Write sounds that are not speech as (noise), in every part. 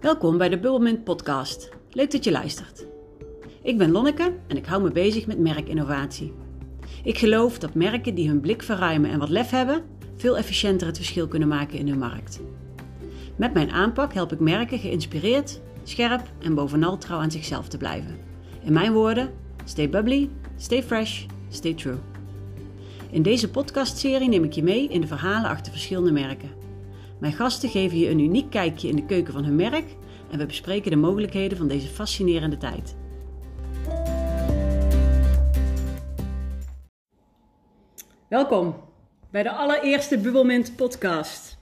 Welkom bij de Bubbelmint podcast. Leuk dat je luistert. Ik ben Lonneke en ik hou me bezig met merkinnovatie. Ik geloof dat merken die hun blik verruimen en wat lef hebben, veel efficiënter het verschil kunnen maken in hun markt. Met mijn aanpak help ik merken geïnspireerd, scherp en bovenal trouw aan zichzelf te blijven. In mijn woorden, stay bubbly, stay fresh, stay true. In deze podcastserie neem ik je mee in de verhalen achter verschillende merken. Mijn gasten geven je een uniek kijkje in de keuken van hun merk en we bespreken de mogelijkheden van deze fascinerende tijd. Welkom bij de allereerste Bubbelmint podcast.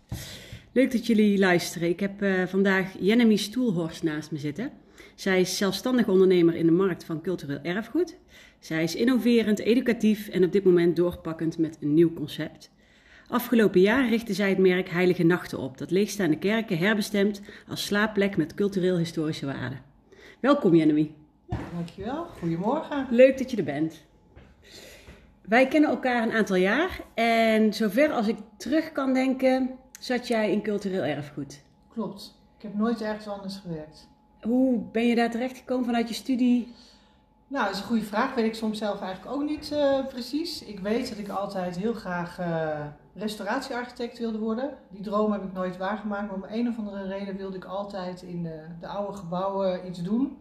Leuk dat jullie luisteren. Ik heb uh, vandaag Jenny Stoelhorst naast me zitten. Zij is zelfstandig ondernemer in de markt van cultureel erfgoed. Zij is innoverend, educatief en op dit moment doorpakkend met een nieuw concept. Afgelopen jaar richtte zij het merk Heilige Nachten op, dat leegstaande kerken herbestemt als slaapplek met cultureel-historische waarde. Welkom Jenny. Ja, dankjewel. Goedemorgen. Leuk dat je er bent. Wij kennen elkaar een aantal jaar en zover als ik terug kan denken, zat jij in cultureel erfgoed. Klopt. Ik heb nooit ergens anders gewerkt. Hoe ben je daar terecht gekomen vanuit je studie? Nou, dat is een goede vraag. Weet ik soms zelf eigenlijk ook niet uh, precies. Ik weet dat ik altijd heel graag uh, restauratiearchitect wilde worden. Die droom heb ik nooit waargemaakt. Maar om een of andere reden wilde ik altijd in de, de oude gebouwen iets doen.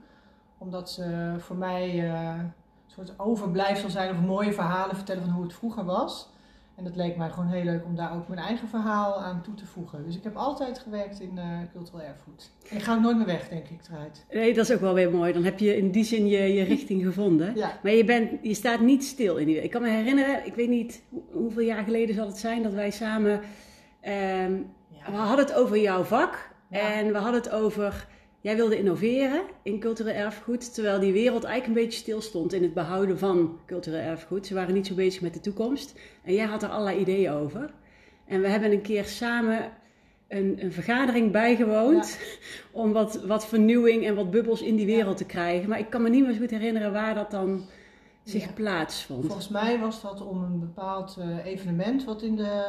Omdat ze voor mij uh, een soort overblijfsel zijn of mooie verhalen vertellen van hoe het vroeger was. En dat leek mij gewoon heel leuk om daar ook mijn eigen verhaal aan toe te voegen. Dus ik heb altijd gewerkt in uh, cultureel erfgoed. En ik ga ook nooit meer weg, denk ik, eruit. Nee, dat is ook wel weer mooi. Dan heb je in die zin je, je richting (laughs) gevonden. Ja. Maar je, bent, je staat niet stil in die... Ik kan me herinneren, ik weet niet hoeveel jaar geleden zal het zijn... dat wij samen... Um, ja. We hadden het over jouw vak. Ja. En we hadden het over... Jij wilde innoveren in cultureel erfgoed, terwijl die wereld eigenlijk een beetje stil stond in het behouden van cultureel erfgoed. Ze waren niet zo bezig met de toekomst. En jij had er allerlei ideeën over. En we hebben een keer samen een, een vergadering bijgewoond ja. (laughs) om wat, wat vernieuwing en wat bubbels in die wereld ja. te krijgen. Maar ik kan me niet meer zo goed herinneren waar dat dan zich ja. plaatsvond. Volgens mij was dat om een bepaald uh, evenement wat in de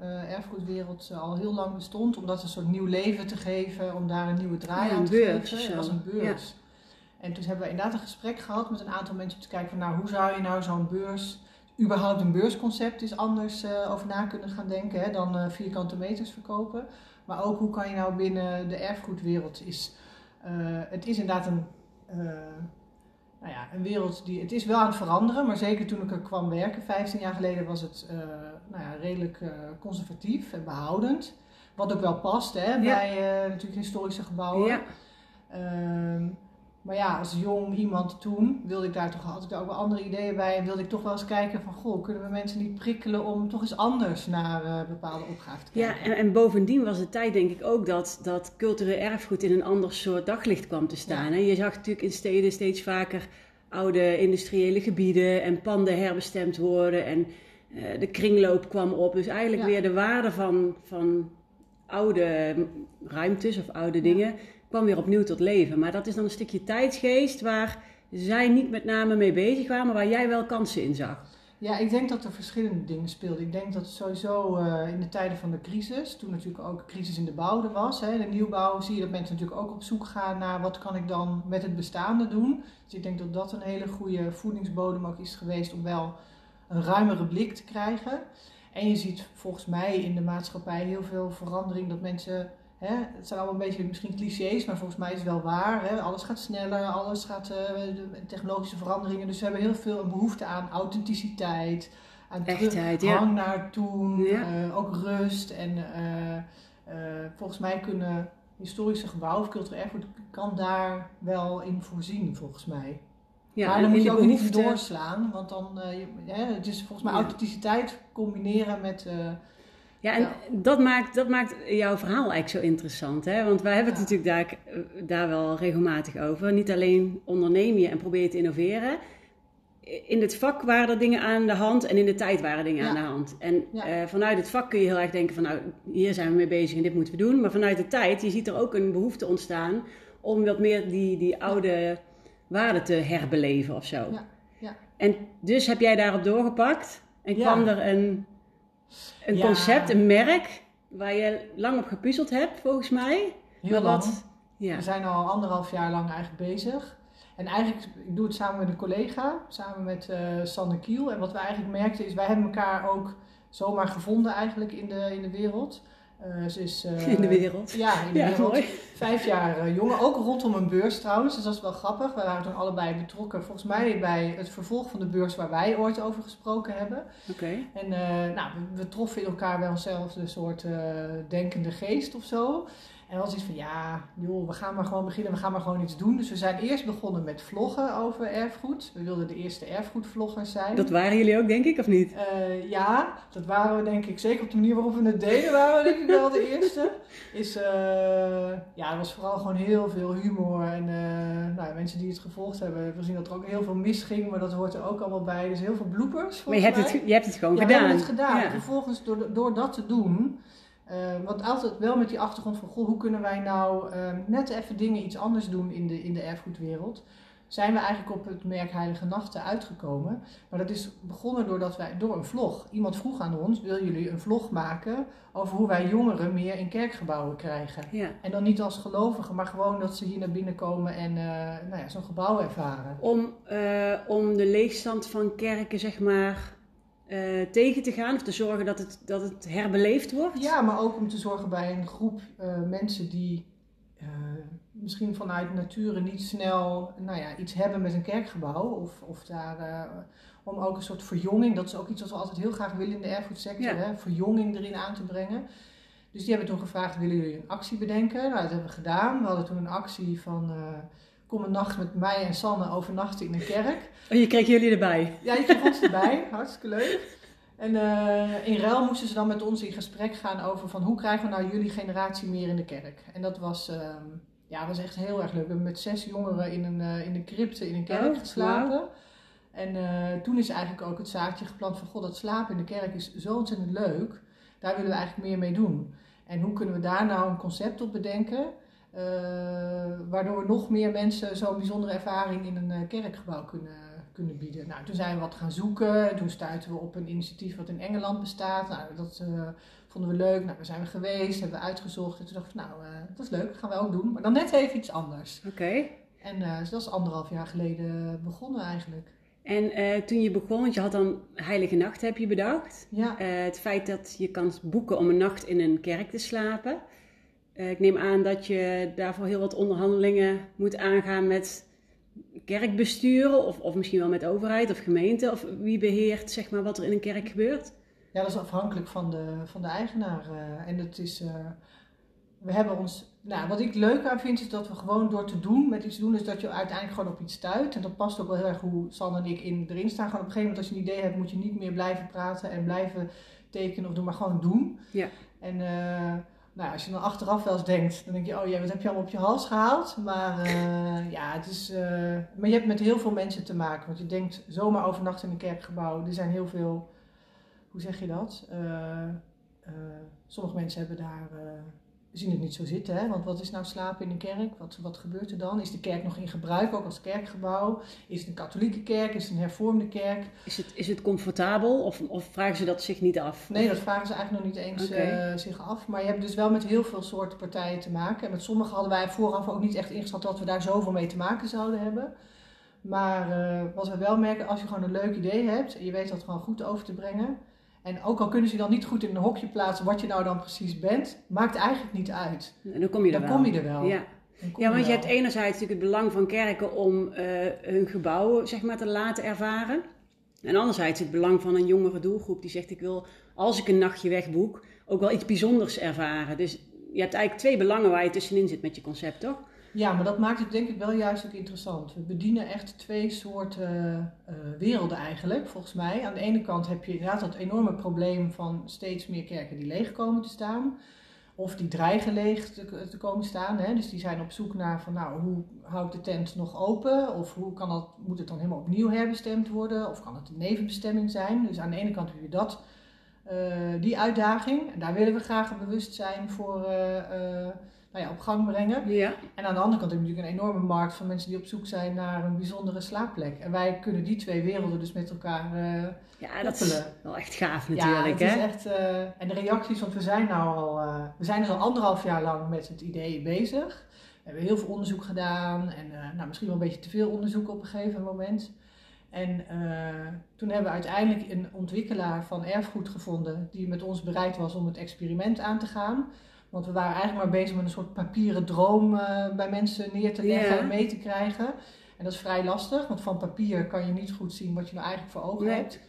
uh, erfgoedwereld uh, al heel lang bestond, om dat een soort nieuw leven te geven, om daar een nieuwe draai ja, aan te beurs, geven. Het was een beurs. Ja. En toen hebben we inderdaad een gesprek gehad met een aantal mensen om te kijken van nou, hoe zou je nou zo'n beurs, überhaupt een beursconcept is anders over na kunnen gaan denken hè, dan vierkante meters verkopen. Maar ook hoe kan je nou binnen de erfgoedwereld is, het is inderdaad een nou ja, een wereld die. Het is wel aan het veranderen, maar zeker toen ik er kwam werken, 15 jaar geleden, was het uh, nou ja, redelijk uh, conservatief en behoudend. Wat ook wel past hè, ja. bij uh, natuurlijk historische gebouwen. Ja. Maar ja, als jong iemand toen wilde ik daar toch had ik daar ook wel andere ideeën bij. En wilde ik toch wel eens kijken van goh, kunnen we mensen niet prikkelen om toch eens anders naar bepaalde opgaven te kijken. Ja, en, en, bovendien was het tijd denk ik ook dat, dat cultureel erfgoed in een ander soort daglicht kwam te staan. Ja. Je zag natuurlijk in steden steeds vaker oude industriële gebieden en panden herbestemd worden. En uh, de kringloop kwam op. Dus eigenlijk ja. weer de waarde van, van oude ruimtes of oude dingen kwam weer opnieuw tot leven. Maar dat is dan een stukje tijdsgeest waar zij niet met name mee bezig waren, maar waar jij wel kansen in zag. Ja, ik denk dat er verschillende dingen speelden. Ik denk dat sowieso uh, in de tijden van de crisis, toen natuurlijk ook crisis in de bouw er was, hè, de nieuwbouw, zie je dat mensen natuurlijk ook op zoek gaan naar wat kan ik dan met het bestaande doen. Dus ik denk dat dat een hele goede voedingsbodem ook is geweest om wel een ruimere blik te krijgen. En je ziet volgens mij in de maatschappij heel veel verandering dat mensen Hè, het zijn allemaal een beetje misschien clichés, maar volgens mij is het wel waar. Hè? Alles gaat sneller, alles gaat uh, technologische veranderingen. Dus we hebben heel veel een behoefte aan authenticiteit, aan Echtheid, hang naar toen, Ja. uh, ook rust. En uh, volgens mij kunnen historische gebouwen of cultureel erfgoed kan daar wel in voorzien, volgens mij. Ja, maar dan moet je ook niet doorslaan, want dan, je, hè, het is volgens mij authenticiteit combineren met... Ja, en Ja. Dat, maakt, dat maakt jouw verhaal eigenlijk zo interessant. Hè? Want wij hebben het Ja. natuurlijk daar, daar wel regelmatig over. Niet alleen onderneem je en probeer je te innoveren. In het vak waren er dingen aan de hand en in de tijd waren dingen Ja. aan de hand. En eh, vanuit het vak kun je heel erg denken van nou, hier zijn we mee bezig en dit moeten we doen. Maar vanuit de tijd, je ziet er ook een behoefte ontstaan om wat meer die, die oude waarden te herbeleven of zo. Ja, ja. En dus heb jij daarop doorgepakt en kwam er een, een Ja. concept, een merk, waar je lang op gepuzzeld hebt, volgens mij. Heel maar lang. wat Ja. We zijn al anderhalf jaar lang eigenlijk bezig. En eigenlijk, ik doe het samen met een collega, samen met uh, Sanne Kiel. En wat we eigenlijk merkten is, wij hebben elkaar ook zomaar gevonden eigenlijk in de, in de wereld. Uh, ze is, uh, in de wereld. Ja, in de wereld. Mooi. Vijf jaar uh, jonger. Ook rondom een beurs trouwens. Dus dat is wel grappig. We waren toen allebei betrokken. Volgens mij bij het vervolg van de beurs waar wij ooit over gesproken hebben. Oké. En nou, we, we, troffen in elkaar wel eenzelfde soort denkende geest of zo. En was iets van, ja, joh, we gaan maar gewoon beginnen, we gaan maar gewoon iets doen. Dus we zijn eerst begonnen met vloggen over erfgoed. We wilden de eerste erfgoedvloggers zijn. Dat waren jullie ook, denk ik, of niet? Uh, ja, dat waren we denk ik, zeker op de manier waarop we het deden, waren we denk ik wel de (laughs) eerste. Is, uh, ja, er was vooral gewoon heel veel humor. En uh, nou, mensen die het gevolgd hebben, hebben gezien dat er ook heel veel misging, maar dat hoort er ook allemaal bij. Dus heel veel bloopers, Maar je hebt, het, je hebt het gewoon ja, gedaan. we hebben het gedaan. Ja. Vervolgens, door, door dat te doen uh, want altijd wel met die achtergrond van, goh, hoe kunnen wij nou uh, net even dingen iets anders doen in de, in de erfgoedwereld? Zijn we eigenlijk op het merk Heilige Nachten uitgekomen. Maar dat is begonnen doordat wij, door een vlog. Iemand vroeg aan ons, wil jullie een vlog maken over hoe wij jongeren meer in kerkgebouwen krijgen? Ja. En dan niet als gelovigen, maar gewoon dat ze hier naar binnen komen en uh, nou ja, zo'n gebouw ervaren. Om, uh, om de leegstand van kerken, zeg maar, uh, tegen te gaan of te zorgen dat het, dat het herbeleefd wordt? Ja, maar ook om te zorgen bij een groep uh, mensen die uh, misschien vanuit nature niet snel nou ja, iets hebben met een kerkgebouw. Of, of daar, om ook een soort verjonging, dat is ook iets wat we altijd heel graag willen in de erfgoedsector, ja. hè, verjonging erin aan te brengen. Dus die hebben toen gevraagd, willen jullie een actie bedenken? Nou, dat hebben we gedaan. We hadden toen een actie van kom een nacht met mij en Sanne overnachten in een kerk. En oh, je kreeg jullie erbij? Ja, je kreeg ons erbij. (laughs) Hartstikke leuk. En uh, in ruil moesten ze dan met ons in gesprek gaan over van hoe krijgen we nou jullie generatie meer in de kerk. En dat was, uh, ja, was echt heel erg leuk. We hebben met zes jongeren in een, uh, in een crypte in een kerk oh, geslapen. Wow. En eh, toen is eigenlijk ook het zaadje geplant van god, dat slapen in de kerk is zo ontzettend leuk. Daar willen we eigenlijk meer mee doen. En hoe kunnen we daar nou een concept op bedenken? Uh, waardoor nog meer mensen zo'n bijzondere ervaring in een uh, kerkgebouw kunnen, kunnen bieden. Nou, toen zijn we wat gaan zoeken. Toen stuiten we op een initiatief wat in Engeland bestaat. Nou, dat uh, vonden we leuk. Nou, daar zijn we geweest, hebben we uitgezocht. En toen dachten we, nou, dat is leuk, dat gaan we ook doen. Maar dan net even iets anders. Oké. Okay. En dus dat is anderhalf jaar geleden begonnen eigenlijk. En toen je begon, want je had dan Heilige Nacht heb je bedacht. Ja. het feit dat je kan boeken om een nacht in een kerk te slapen. Uh, ik neem aan dat je daarvoor heel wat onderhandelingen moet aangaan met kerkbesturen of, of misschien wel met overheid of gemeente. Of wie beheert zeg maar, wat er in een kerk gebeurt? Ja, dat is afhankelijk van de, van de eigenaar. Uh, en het is, uh, we hebben ons, nou, wat ik leuk aan vind is dat we gewoon door te doen, met iets doen, is dat je uiteindelijk gewoon op iets stuit. En dat past ook wel heel erg hoe San en ik in, erin staan. Gewoon op een gegeven moment als je een idee hebt, moet je niet meer blijven praten en blijven tekenen of doen, maar gewoon doen. Ja. En nou, als je dan achteraf wel eens denkt, dan denk je, oh ja, wat heb je allemaal op je hals gehaald? Maar uh, ja, het is. Uh, maar je hebt met heel veel mensen te maken. Want je denkt zomaar overnachten in een kerkgebouw. Er zijn heel veel. Hoe zeg je dat? Uh, sommige mensen hebben daar zien het niet zo zitten. Hè? Want wat is nou slapen in een kerk? Wat, wat gebeurt er dan? Is de kerk nog in gebruik, ook als kerkgebouw? Is het een katholieke kerk? Is het een hervormde kerk? Is het, is het comfortabel of, of vragen ze dat zich niet af? Nee, dat vragen ze eigenlijk nog niet eens okay. uh, zich af. Maar je hebt dus wel met heel veel soorten partijen te maken. En met sommige hadden wij vooraf ook niet echt ingeschat dat we daar zoveel mee te maken zouden hebben. Maar uh, wat we wel merken, als je gewoon een leuk idee hebt en je weet dat gewoon goed over te brengen en ook al kunnen ze dan niet goed in een hokje plaatsen wat je nou dan precies bent, maakt eigenlijk niet uit. En dan kom je er dan wel. Kom je er wel. Ja. Ja, want je hebt enerzijds natuurlijk het belang van kerken om uh, hun gebouw zeg maar, te laten ervaren. En anderzijds het belang van een jongere doelgroep die zegt: Ik wil, als ik een nachtje wegboek, ook wel iets bijzonders ervaren. Dus je hebt eigenlijk twee belangen waar je tussenin zit met je concept, toch? Ja, maar dat maakt het denk ik wel juist ook interessant. We bedienen echt twee soorten uh, werelden eigenlijk, volgens mij. Aan de ene kant heb je inderdaad dat enorme probleem van steeds meer kerken die leeg komen te staan. Of die dreigen leeg te, te komen staan. Hè? Dus die zijn op zoek naar van nou, hoe hou ik de tent nog open? Of hoe kan dat, moet het dan helemaal opnieuw herbestemd worden? Of kan het een nevenbestemming zijn? Dus aan de ene kant heb je dat, uh, die uitdaging. En daar willen we graag een bewustzijn voor... Uh, nou ja, op gang brengen. Ja. En aan de andere kant heb je natuurlijk een enorme markt van mensen die op zoek zijn naar een bijzondere slaapplek. En wij kunnen die twee werelden dus met elkaar uh, Ja, dat is wel echt gaaf natuurlijk. Ja, het is echt... Uh, en de reacties, want we zijn nou al... Uh, we zijn dus al anderhalf jaar lang met het idee bezig. We hebben heel veel onderzoek gedaan en nou, misschien wel een beetje te veel onderzoek op een gegeven moment. En toen hebben we uiteindelijk een ontwikkelaar van erfgoed gevonden die met ons bereid was om het experiment aan te gaan. Want we waren eigenlijk maar bezig met een soort papieren droom bij mensen neer te leggen en mee te krijgen. En dat is vrij lastig, want van papier kan je niet goed zien wat je nou eigenlijk voor ogen hebt.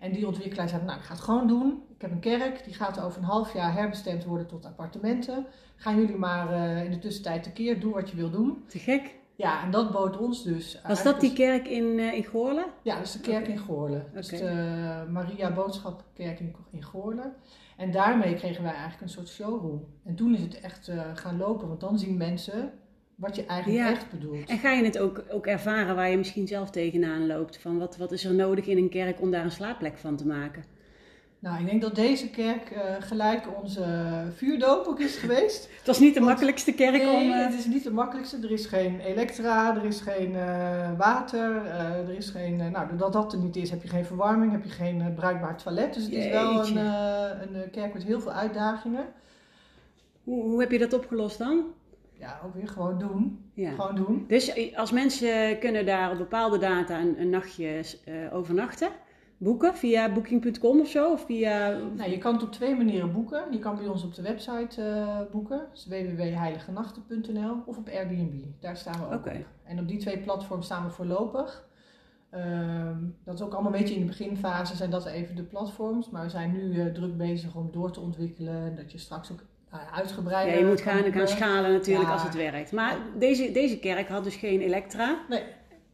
En die ontwikkelaar zei, nou ik ga het gewoon doen. Ik heb een kerk, die gaat over een half jaar herbestemd worden tot appartementen. Gaan jullie maar uh, in de tussentijd een keer doen wat je wil doen. Te gek. Ja, en dat bood ons dus. Was dat die kerk in, uh, in Goorlen? Ja, dat is de kerk in Goorlen. Okay. Dus de Maria Boodschapkerk in, in Goorlen. En daarmee kregen wij eigenlijk een soort showroom. En toen is het echt uh, gaan lopen, want dan zien mensen wat je eigenlijk echt bedoelt. En ga je het ook, ook ervaren waar je misschien zelf tegenaan loopt? Van wat, wat is er nodig in een kerk om daar een slaapplek van te maken? Nou, ik denk dat deze kerk uh, gelijk onze vuurdoop ook is geweest. (laughs) het was niet de makkelijkste kerk nee, om... Uh... het is niet de makkelijkste. Er is geen elektra, er is geen uh, water, er is geen... nou, doordat dat er niet is, heb je geen verwarming, heb je geen bruikbaar toilet. Dus het is wel een, een kerk met heel veel uitdagingen. Hoe, hoe heb je dat opgelost dan? ja, ook weer gewoon doen. Ja. Gewoon doen. Dus als mensen kunnen daar op bepaalde data een, een nachtje uh, overnachten, boeken via booking.com of zo? Of via... Nou, je kan het op twee manieren boeken. Je kan bij ons op de website uh, boeken, dus www.heiligenachten.nl of op Airbnb. Daar staan we ook okay. op. En op die twee platforms staan we voorlopig. Uh, dat is ook allemaal een beetje in de beginfase zijn dat even de platforms. Maar we zijn nu uh, druk bezig om door te ontwikkelen. Dat je straks ook nou uitgebreid. Ja, je moet gaan, gaan schalen natuurlijk als het werkt. Maar deze, deze kerk had dus geen elektra. Nee.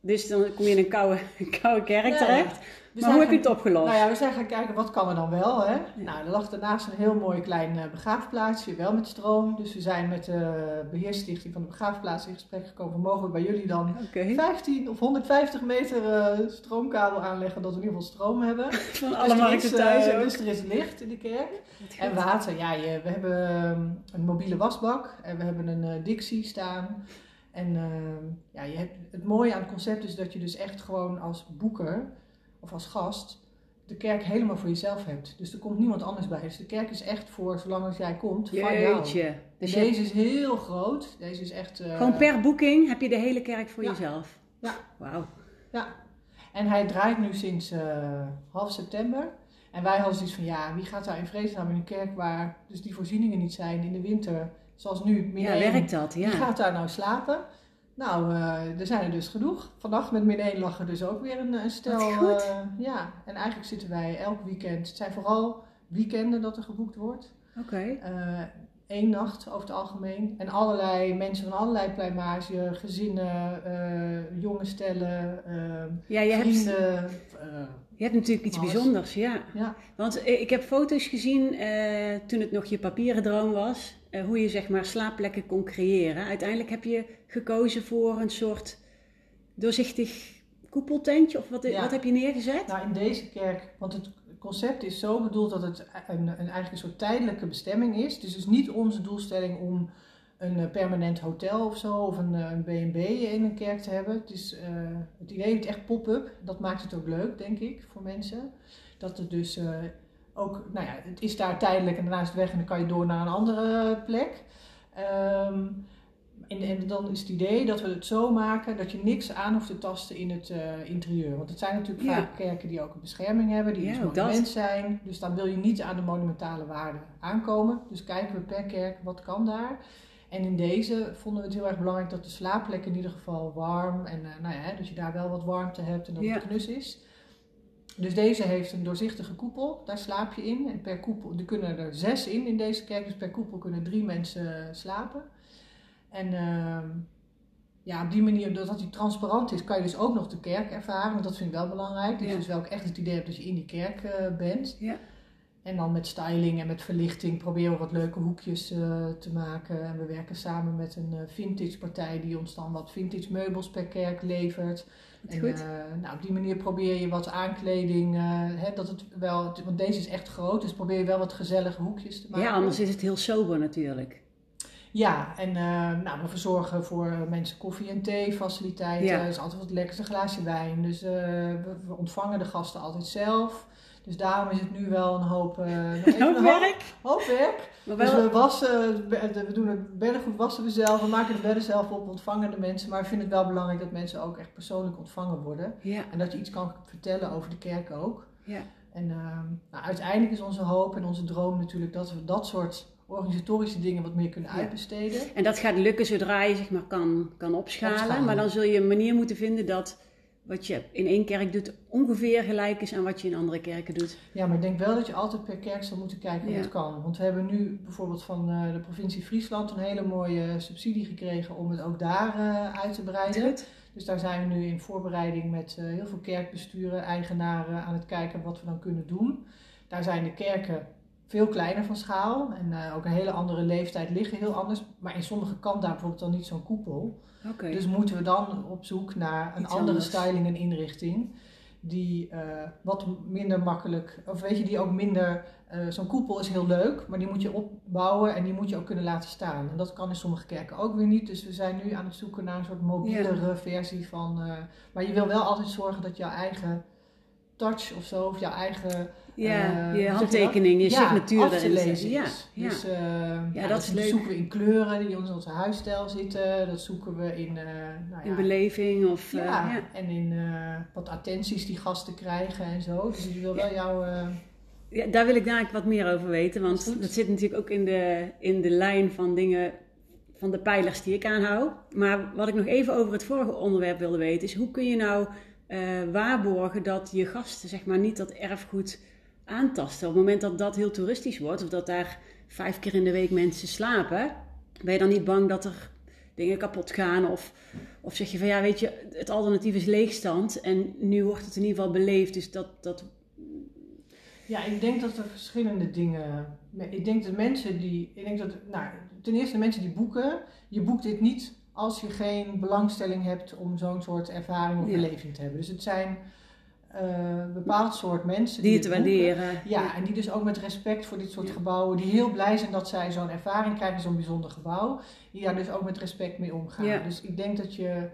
Dus dan kom je in een koude, (laughs) koude kerk terecht maar hoe heb je het opgelost? Nou ja, we zijn gaan kijken wat kan er dan wel. Hè? Nou, er lag daarnaast een heel mooi klein uh, begraafplaatsje, wel met stroom. Dus we zijn met de beheersstichting van de begraafplaats in gesprek gekomen. Mogen we bij jullie dan 15 of 150 meter uh, stroomkabel aanleggen, dat we in ieder geval stroom hebben. (laughs) Van dus alle markten thuis uh, Dus er is licht in de kerk. En water, ja, je, we hebben ehm, een mobiele wasbak en we hebben een Dixie staan. En ehm, ja, je hebt, het mooie aan het concept is dat je dus echt gewoon als boeker of als gast de kerk helemaal voor jezelf hebt. Dus er komt niemand anders bij. Dus de kerk is echt voor zolang als jij komt van Jeetje. jou. Dus deze is heel groot. Deze is echt... Uh... Gewoon per boeking heb je de hele kerk voor jezelf? Ja. Wauw. Ja. En hij draait nu sinds uh, half september. En wij hadden zoiets van, ja, wie gaat daar in vredesnaam in een kerk waar dus die voorzieningen niet zijn in de winter, zoals nu. Ja, werkt dat, ja. Wie gaat daar nou slapen? Nou, uh, er zijn er dus genoeg. Vannacht met min 1 lag er dus ook weer een, een stel. Uh, ja, en eigenlijk zitten wij elk weekend. Het zijn vooral weekenden dat er geboekt wordt. Oké. Eén uh, nacht over het algemeen. En allerlei mensen van allerlei pluimage, gezinnen, jonge stellen, ja, je vrienden. Hebt, je hebt natuurlijk iets bijzonders, ja. ja. Want ik heb foto's gezien toen het nog je papieren droom was. Hoe je zeg maar slaapplekken kon creëren. Uiteindelijk heb je gekozen voor een soort doorzichtig koepeltentje? Of wat, wat heb je neergezet? Nou, in deze kerk, want het concept is zo bedoeld dat het een, een, eigenlijk een soort tijdelijke bestemming is. Dus het is niet onze doelstelling om een eh, permanent hotel of zo, of een, eh, een B&B in een kerk te hebben. Het, is, uh, het idee is echt pop-up. Dat maakt het ook leuk, denk ik, voor mensen. Dat het dus uh, ook, nou ja, het is daar tijdelijk en daarna is het weg en dan kan je door naar een andere plek. Um, en, en, dan is het idee dat we het zo maken dat je niks aan hoeft te tasten in het uh, interieur. Want het zijn natuurlijk vaak kerken die ook een bescherming hebben, die ja, monument zijn. Dus dan wil je niet aan de monumentale waarde aankomen. Dus kijken we per kerk wat kan daar. En in deze vonden we het heel erg belangrijk dat de slaapplek in ieder geval warm en uh, nou ja, dat je daar wel wat warmte hebt en dat het knus is. Dus deze heeft een doorzichtige koepel, daar slaap je in. En per koepel, er kunnen er zes in in deze kerk, dus per koepel kunnen drie mensen slapen. En uh, ja, op die manier, doordat die transparant is, kan je dus ook nog de kerk ervaren. Want dat vind ik wel belangrijk. Dus, ja. dus wel echt het idee hebt dat je in die kerk uh, bent. Ja. En dan met styling en met verlichting proberen we wat leuke hoekjes uh, te maken. En we werken samen met een uh, vintage partij die ons dan wat vintage meubels per kerk levert. En, goed. nou, op die manier probeer je wat aankleding, hè, dat het wel, want deze is echt groot, dus probeer je wel wat gezellige hoekjes te maken. Ja, anders is het heel sober natuurlijk. Ja, en nou, we verzorgen voor mensen koffie- en thee-faciliteiten. Ja. is altijd wat lekkerste glaasje wijn. Dus we, we, ontvangen de gasten altijd zelf. Dus daarom is het nu wel een hoop, uh, (laughs) een hoop werk. Hoop, werk. Maar. Dus we wassen, we doen het beddengoed wassen we zelf, we maken de bedden zelf op, ontvangen de mensen. Maar ik vind het wel belangrijk dat mensen ook echt persoonlijk ontvangen worden. Ja. En dat je iets kan vertellen over de kerk ook. Ja. En uh, nou, uiteindelijk is onze hoop en onze droom natuurlijk dat we dat soort organisatorische dingen wat meer kunnen uitbesteden. En dat gaat lukken zodra je zeg maar kan, kan opschalen. Maar dan zul je een manier moeten vinden dat wat je in één kerk doet ongeveer gelijk is aan wat je in andere kerken doet. Ja, maar ik denk wel dat je altijd per kerk zal moeten kijken hoe het kan. Want we hebben nu bijvoorbeeld van uh, de provincie Friesland een hele mooie subsidie gekregen om het ook daar uh, uit te breiden. Dus daar zijn we nu in voorbereiding met uh, heel veel kerkbesturen, eigenaren aan het kijken wat we dan kunnen doen. Daar zijn de kerken veel kleiner van schaal en uh, ook een hele andere leeftijd liggen heel anders. Maar in sommige kan daar bijvoorbeeld dan niet zo'n koepel. Okay. Dus moeten we dan op zoek naar een Iets andere anders. styling en inrichting. Die uh, wat minder makkelijk, of weet je, die ook minder. Uh, Zo'n koepel is heel leuk, maar die moet je opbouwen en die moet je ook kunnen laten staan. En dat kan in sommige kerken ook weer niet. Dus we zijn nu aan het zoeken naar een soort mobielere Ja. versie van. Maar je wil wel altijd zorgen dat jouw eigen touch of zo, of jouw eigen. Ja, eh, je handtekening, je signatuur af te lezen. Ja. Dus uh, ja, dat is leuk. zoeken we in kleuren die in onze huisstijl zitten. Dat zoeken we in, uh, nou in beleving of... uh, ja, en in wat attenties die gasten krijgen en zo. Dus ik wil wel jouw... Ja, daar wil ik dadelijk wat meer over weten, want dat zit natuurlijk ook in de, in de lijn van dingen, van de pijlers die ik aanhoud. Maar wat ik nog even over het vorige onderwerp wilde weten, is hoe kun je nou uh, waarborgen dat je gasten zeg maar niet dat erfgoed aantasten? Op het moment dat dat heel toeristisch wordt, of dat daar vijf keer in de week mensen slapen, ben je dan niet bang dat er dingen kapot gaan? Of, of zeg je van ja, weet je, het alternatief is leegstand en nu wordt het in ieder geval beleefd, dus dat... dat ja, ik denk dat er verschillende dingen. Ik denk dat mensen die. Ik denk dat, nou, ten eerste mensen die boeken. Je boekt dit niet als je geen belangstelling hebt om zo'n soort ervaring of beleving te hebben. Dus het zijn een bepaald soort mensen die het waarderen. Ja, en die dus ook met respect voor dit soort Ja. gebouwen, die heel blij zijn dat zij zo'n ervaring krijgen, zo'n bijzonder gebouw, die daar dus ook met respect mee omgaan. Ja. Dus ik denk dat je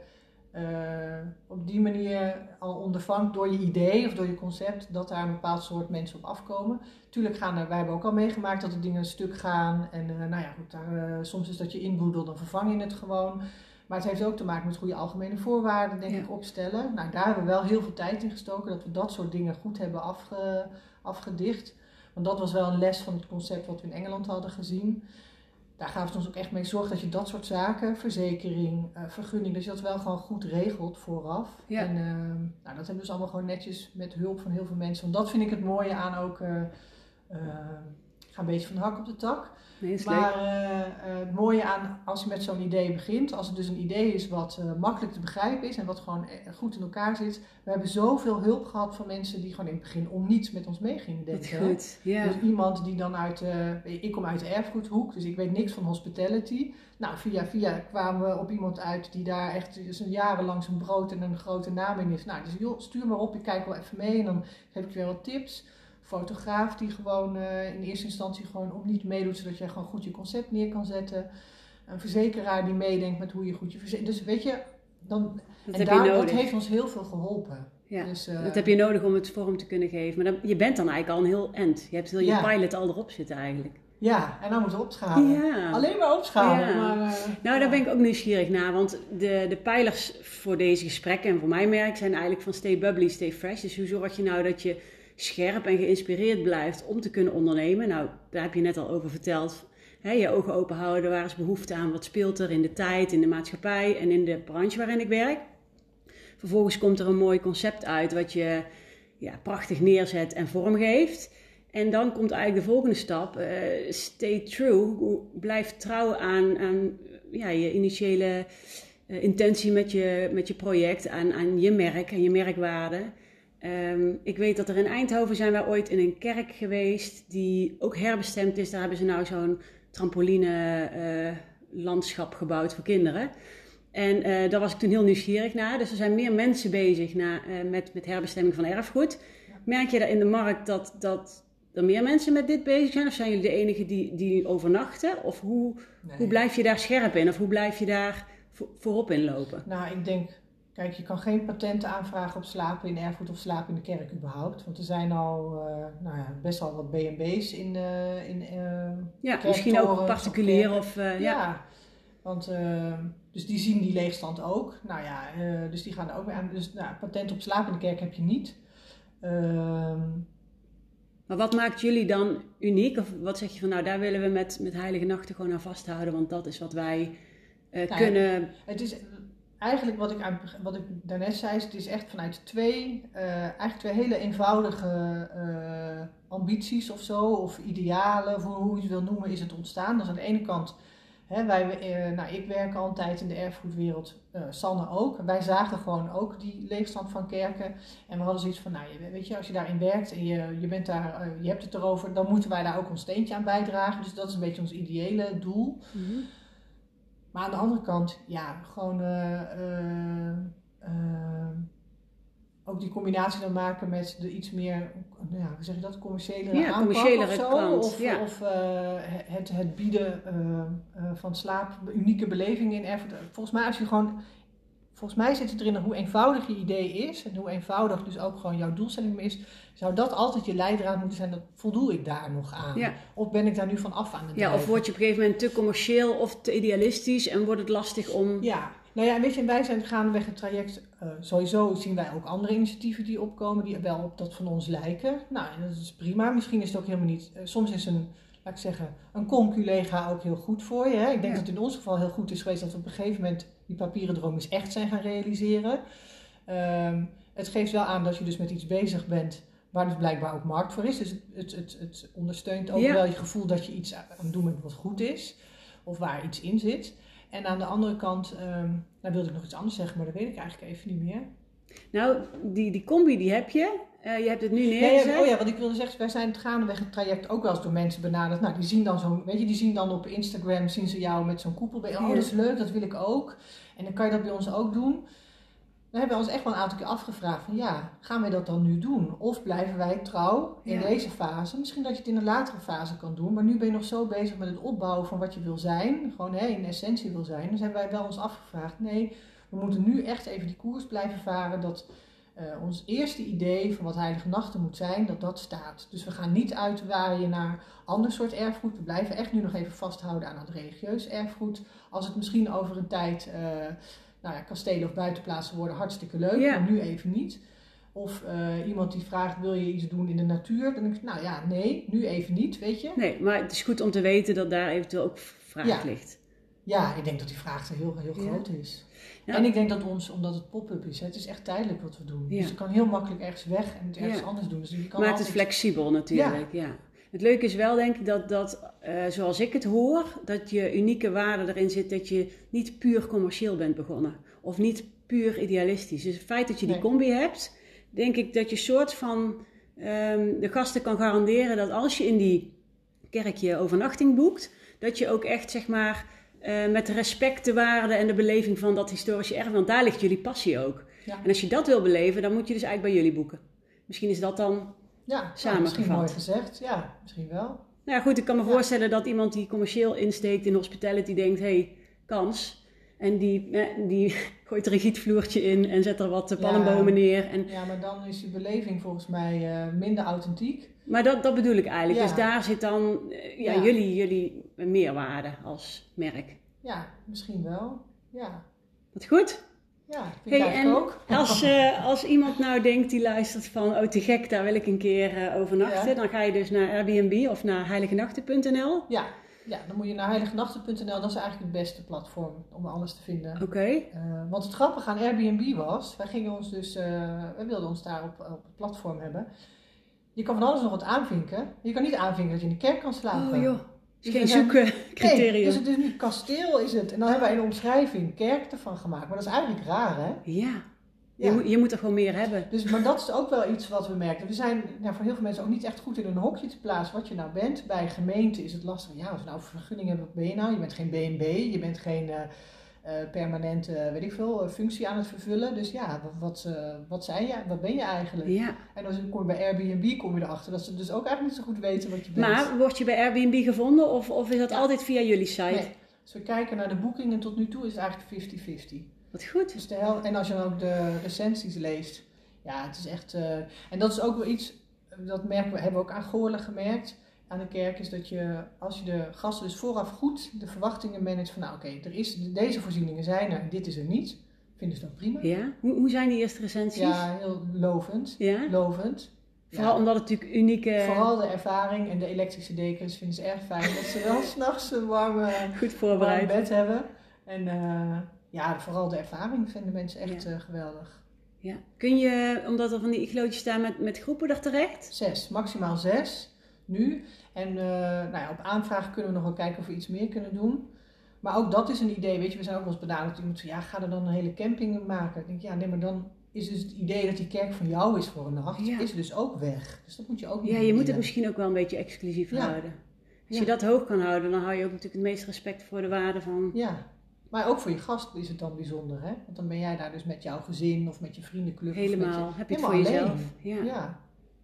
op die manier al ondervangt door je idee of door je concept dat daar een bepaald soort mensen op afkomen. Tuurlijk gaan er, wij hebben ook al meegemaakt dat er dingen een stuk gaan en eh, nou ja, goed, daar, eh, soms is dat je inboedelt, dan vervang je het gewoon. Maar het heeft ook te maken met goede algemene voorwaarden, denk Ja. ik, opstellen. Nou, daar hebben we wel heel veel tijd in gestoken, dat we dat soort dingen goed hebben afge, afgedicht. Want dat was wel een les van het concept wat we in Engeland hadden gezien. Daar gaven we ons ook echt mee zorg dat je dat soort zaken, verzekering, eh, vergunning, dat je dat wel gewoon goed regelt vooraf. Ja. En eh, nou, dat hebben we dus allemaal gewoon netjes met hulp van heel veel mensen. Want dat vind ik het mooie aan ook, ik ga een beetje van de hak op de tak. Nee, Maar eh, eh, het mooie aan als je met zo'n idee begint, als het dus een idee is wat eh, makkelijk te begrijpen is en wat gewoon goed in elkaar zit. We hebben zoveel hulp gehad van mensen die gewoon in het begin om niets met ons mee gingen Wat denken. goed. Dus iemand die dan uit, ik kom uit de erfgoedhoek, dus ik weet niks van hospitality. Nou, via via kwamen we op iemand uit die daar echt dus jarenlang zijn brood en een grote naam in is. Nou, dus joh, stuur maar op, ik kijk wel even mee en dan geef ik weer wat tips. Fotograaf die gewoon eh, in eerste instantie gewoon op niet meedoet, zodat jij gewoon goed je concept neer kan zetten. Een verzekeraar die meedenkt met hoe je goed je verzekert. Dus weet je, dan, Dat en daar, je dat heeft ons heel veel geholpen. Ja. Dus, eh, Dat heb je nodig om het vorm te kunnen geven. Maar dan, je bent dan eigenlijk al een heel end. Je hebt heel je pilot al erop zitten eigenlijk. Ja, en dan moeten we opschalen. Ja. Alleen maar opschalen. Ja. Maar, eh, Nou, daar ben ik ook nieuwsgierig naar. Want de, de pijlers voor deze gesprekken en voor mijn merk zijn eigenlijk van stay bubbly, stay fresh. Dus hoe zorg je nou dat je scherp en geïnspireerd blijft om te kunnen ondernemen? Nou, daar heb je net al over verteld. Je ogen open houden, waar is behoefte aan? Wat speelt er in de tijd, in de maatschappij en in de branche waarin ik werk? Vervolgens komt er een mooi concept uit wat je ja, prachtig neerzet en vormgeeft. En dan komt eigenlijk de volgende stap. eh, stay true. Blijf trouw aan, aan ja, je initiële eh, intentie met je, met je project, aan, aan je merk en je merkwaarde. Ehm, ik weet dat er in Eindhoven zijn wij ooit in een kerk geweest die ook herbestemd is. Daar hebben ze nou zo'n trampoline eh, landschap gebouwd voor kinderen. En eh, daar was ik toen heel nieuwsgierig naar. Dus er zijn meer mensen bezig na, eh, met, met herbestemming van erfgoed. Merk je daar in de markt dat, dat er meer mensen met dit bezig zijn? Of zijn jullie de enige die, die overnachten? Of hoe, Nee. hoe blijf je daar scherp in? Of hoe blijf je daar vo- voorop in lopen? Nou, ik denk Kijk, je kan geen patenten aanvragen op slapen in erfgoed of slapen in de kerk überhaupt. Want er zijn al nou ja, best wel wat B&B's in, in Ja, misschien ook particulier of... ja. ja. Want, dus die zien die leegstand ook. Nou ja, dus die gaan er ook mee aan. Dus nou, patent op slapen in de kerk heb je niet. Ehm, maar wat maakt jullie dan uniek? Of wat zeg je van, nou daar willen we met, met Heilige Nachten gewoon aan vasthouden, want dat is wat wij uh, kunnen. Het is eigenlijk wat ik, wat ik daarnet zei, het is echt vanuit twee, uh, eigenlijk twee hele eenvoudige uh, ambities of zo, of idealen, voor hoe je het wil noemen, is het ontstaan. Dus aan de ene kant wij, eh, nou, ik werk al een tijd in de erfgoedwereld, Sanne ook. Wij zagen gewoon ook die leegstand van kerken. En we hadden zoiets van, nou, weet je, als je daarin werkt en je, je, bent daar, je hebt het erover, dan moeten wij daar ook ons steentje aan bijdragen. Dus dat is een beetje ons ideële doel. Mhm. Maar aan de andere kant, ja, gewoon ook die combinatie dan maken met de iets meer, nou ja, hoe zeg je dat, commerciële ja, aanpak of zo. Kant, of, ja. of uh, het, het bieden uh, uh, van slaap, unieke belevingen in. Volgens mij als je gewoon, volgens mij zit het erin hoe eenvoudig je idee is en hoe eenvoudig dus ook gewoon jouw doelstelling is. Zou dat altijd je leidraad moeten zijn, dat voldoe ik daar nog aan? Ja. Of ben ik daar nu van af aan het Ja, of word je op een gegeven moment te commercieel of te idealistisch en wordt het lastig om... Ja, nou ja, weet je, wij zijn gaandeweg het traject. Uh, sowieso zien wij ook andere initiatieven die opkomen, die wel op dat van ons lijken. Nou, dat is prima. Misschien is het ook helemaal niet. Uh, soms is een, laat ik zeggen, een conculega ook heel goed voor je. Hè? Ik denk dat het in ons geval heel goed is geweest dat we op een gegeven moment die papieren droom eens echt zijn gaan realiseren. Um, het geeft wel aan dat je dus met iets bezig bent waar dus blijkbaar ook markt voor is. Dus het, het, het, het ondersteunt ook wel je gevoel dat je iets aan het doen bent wat goed is. Of waar iets in zit. En aan de andere kant, um, nou wilde ik nog iets anders zeggen, maar dat weet ik eigenlijk even niet meer. Nou, die, die combi die heb je. Uh, je hebt het nu neergezet. Nee, oh ja, wat ik wilde zeggen, wij zijn het gaandeweg het traject ook wel eens door mensen benaderd. Nou, die zien dan zo'n, weet je, die zien dan op Instagram, zien ze jou met zo'n koepel bij. Oh, dat is leuk, dat wil ik ook. En dan kan je dat bij ons ook doen. We hebben ons echt wel een aantal keer afgevraagd van ja, gaan wij dat dan nu doen? Of blijven wij trouw in deze fase? Misschien dat je het in een latere fase kan doen, maar nu ben je nog zo bezig met het opbouwen van wat je wil zijn, gewoon hè, in essentie wil zijn. Dus hebben wij wel ons afgevraagd, nee, we moeten nu echt even die koers blijven varen dat uh, ons eerste idee van wat Heilige Nachten moet zijn, dat dat staat. Dus we gaan niet uitwaaien naar ander soort erfgoed. We blijven echt nu nog even vasthouden aan het religieus erfgoed. Als het misschien over een tijd... Uh, nou ja, kastelen of buitenplaatsen worden hartstikke leuk, maar nu even niet. Of uh, iemand die vraagt, wil je iets doen in de natuur? Dan denk ik, nou ja, nee, nu even niet, weet je. Nee, maar het is goed om te weten dat daar eventueel ook vraag ja. ligt. Ja, ik denk dat die vraag er heel, heel groot is. En ik denk dat ons, omdat het pop-up is, het is echt tijdelijk wat we doen. Dus je kan heel makkelijk ergens weg en het ergens anders doen. Dus je kan maar het is flexibel natuurlijk, ja. Het leuke is wel, denk ik, dat, dat uh, zoals ik het hoor, dat je unieke waarde erin zit dat je niet puur commercieel bent begonnen. Of niet puur idealistisch. Dus het feit dat je die combi hebt, denk ik dat je soort van um, de gasten kan garanderen dat als je in die kerk je overnachting boekt, dat je ook echt, zeg maar, uh, met respect de waarde en de beleving van dat historische erf, want daar ligt jullie passie ook. Ja. En als je dat wil beleven, dan moet je dus eigenlijk bij jullie boeken. Misschien is dat dan ja, misschien mooi gezegd. Ja, misschien wel. Nou ja, goed, ik kan me voorstellen dat iemand die commercieel insteekt in hospitality denkt, hé, hey, kans. En die, eh, die (laughs) gooit er een gietvloertje in en zet er wat palmbomen neer. En... Ja, maar dan is die beleving volgens mij uh, minder authentiek. Maar dat, dat bedoel ik eigenlijk. Dus daar zit dan uh, ja, Jullie, jullie meerwaarde als merk. Ja, misschien wel. Ja. Dat goed? Ja, vind hey, en ook. Als, uh, (laughs) als iemand nou denkt, die luistert van, oh te gek, daar wil ik een keer uh, overnachten. Dan ga je dus naar Airbnb of naar heiligenachten.nl. Ja, ja, dan moet je naar heiligenachten.nl. Dat is eigenlijk het beste platform om alles te vinden. Oké. Okay. Uh, want het grappige aan Airbnb was, wij gingen ons dus, wij wilden ons daar op, op het platform hebben. Je kan van alles nog wat aanvinken. Je kan niet aanvinken dat je in de kerk kan slapen. Oh joh. Dus geen zoekcriterium. Nee, dus het is nu kasteel is het. En dan hebben wij een omschrijving kerk ervan gemaakt. Maar dat is eigenlijk raar, hè? Ja. Je, moet, je moet er gewoon meer hebben. Dus, maar dat is ook wel iets wat we merken. We zijn nou, voor heel veel mensen ook niet echt goed in een hokje te plaatsen wat je nou bent. Bij gemeente is het lastig. Ja, als we nou vergunning hebben, wat ben je nou? Je bent geen BNB, je bent geen... Uh, permanente, weet ik veel, functie aan het vervullen. Dus ja, wat, wat zei je? Wat ben je eigenlijk? Ja. En dan kom je bij Airbnb kom je erachter dat ze dus ook eigenlijk niet zo goed weten wat je bent. Maar word je bij Airbnb gevonden of, of is dat altijd via jullie site? Nee. Als we kijken naar de boekingen tot nu toe is het eigenlijk 50-50. Wat goed. Dus de hel en als je dan ook de recensies leest, ja, het is echt. eh, en dat is ook wel iets, dat merken we, hebben we ook aan Goorlen gemerkt aan de kerk, is dat je, als je de gasten dus vooraf goed de verwachtingen managt van, nou oké, er is deze voorzieningen zijn er dit is er niet, vinden ze dat prima. Ja? Hoe, hoe zijn die eerste recensies? Ja, heel lovend. Ja? Lovend. Vooral Ja. omdat het natuurlijk unieke, Vooral de ervaring en de elektrische dekens vinden ze erg fijn dat ze wel (laughs) s'nachts een warme, goed warm voorbereid. bed hebben. En eh, ja, vooral de ervaring vinden mensen echt Ja. eh, geweldig. Ja. Kun je, omdat er van die iglootjes staan, met, met groepen daar terecht? Zes, maximaal zes nu. En eh, nou ja, op aanvraag kunnen we nog wel kijken of we iets meer kunnen doen. Maar ook dat is een idee. Weet je, we zijn ook wel eens benaderd. Iemand zegt, ja, ga er dan een hele camping maken. Ik denk, ja, nee, maar dan is dus het idee dat die kerk van jou is voor een nacht, Ja. is dus ook weg. Dus dat moet je ook niet Ja, je moet het misschien ook wel een beetje exclusief Ja. houden. Als Ja. je dat hoog kan houden, dan hou je ook natuurlijk het meest respect voor de waarde van... Ja, maar ook voor je gast is het dan bijzonder, hè? Want dan ben jij daar dus met jouw gezin of met je vriendenclub. Helemaal. je- Heb je het voor alleen. jezelf? Ja. ja.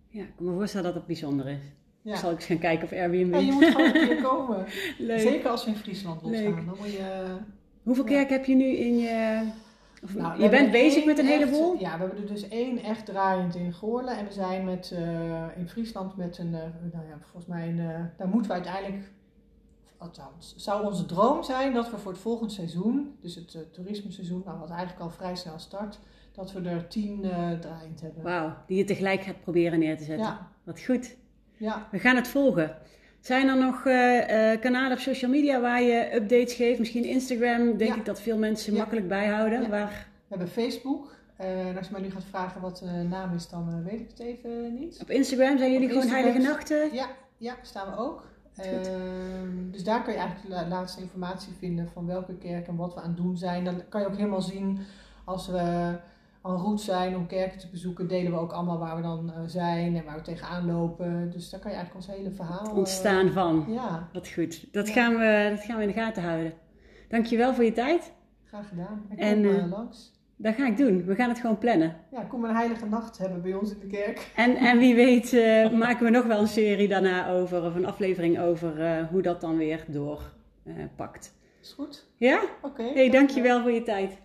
Ja, ik kan me voorstellen dat het bijzonder is. Ja. Zal ik eens gaan kijken of Airbnb... Ja, je moet gewoon een keer (laughs) komen. Leuk. Zeker als we in Friesland losgaan. Dan moet je... Hoeveel Ja. kerk heb je nu in je... Of, Nou, je bent bezig met een echt- heleboel? Ja, we hebben er dus één echt draaiend in Goorlen. En we zijn met, eh, in Friesland met een, eh, nou ja, volgens mij, een, eh, daar moeten we uiteindelijk, althans, zou onze droom zijn dat we voor het volgende seizoen, dus het eh, toerismeseizoen, nou wat eigenlijk al vrij snel start, dat we er tien draaiend hebben. Wauw, die je tegelijk gaat proberen neer te zetten. Ja, Wat goed. Ja. We gaan het volgen. Zijn er nog eh, kanalen op social media waar je updates geeft? Misschien Instagram, denk Ja. ik dat veel mensen Ja. makkelijk bijhouden. Waar, We hebben Facebook. En als je mij nu gaat vragen wat de naam is, dan weet ik het even niet. op Instagram zijn jullie Op gewoon Instagram- Heilige Nachten? Ja, ja, staan we ook. Ehm, dus daar kan je eigenlijk de la- laatste informatie vinden van welke kerk en wat we aan het doen zijn. Dan kan je ook helemaal zien als we en route zijn om kerken te bezoeken, delen we ook allemaal waar we dan eh, zijn en waar we tegenaan lopen. Dus daar kan je eigenlijk ons hele verhaal... Het eh, ontstaan van. ja, Wat goed. Dat, Ja. gaan we, dat gaan we in de gaten houden. Dankjewel voor je tijd. graag gedaan. En En, kom eh, langs. Dat ga ik doen. We gaan het gewoon plannen. Ja, kom een heilige nacht hebben bij ons in de kerk. En, en wie (laughs) weet maken we nog wel een serie daarna over, of een aflevering over hoe dat dan weer doorpakt. Is goed? ja? Oké. Hey, dankjewel voor je tijd.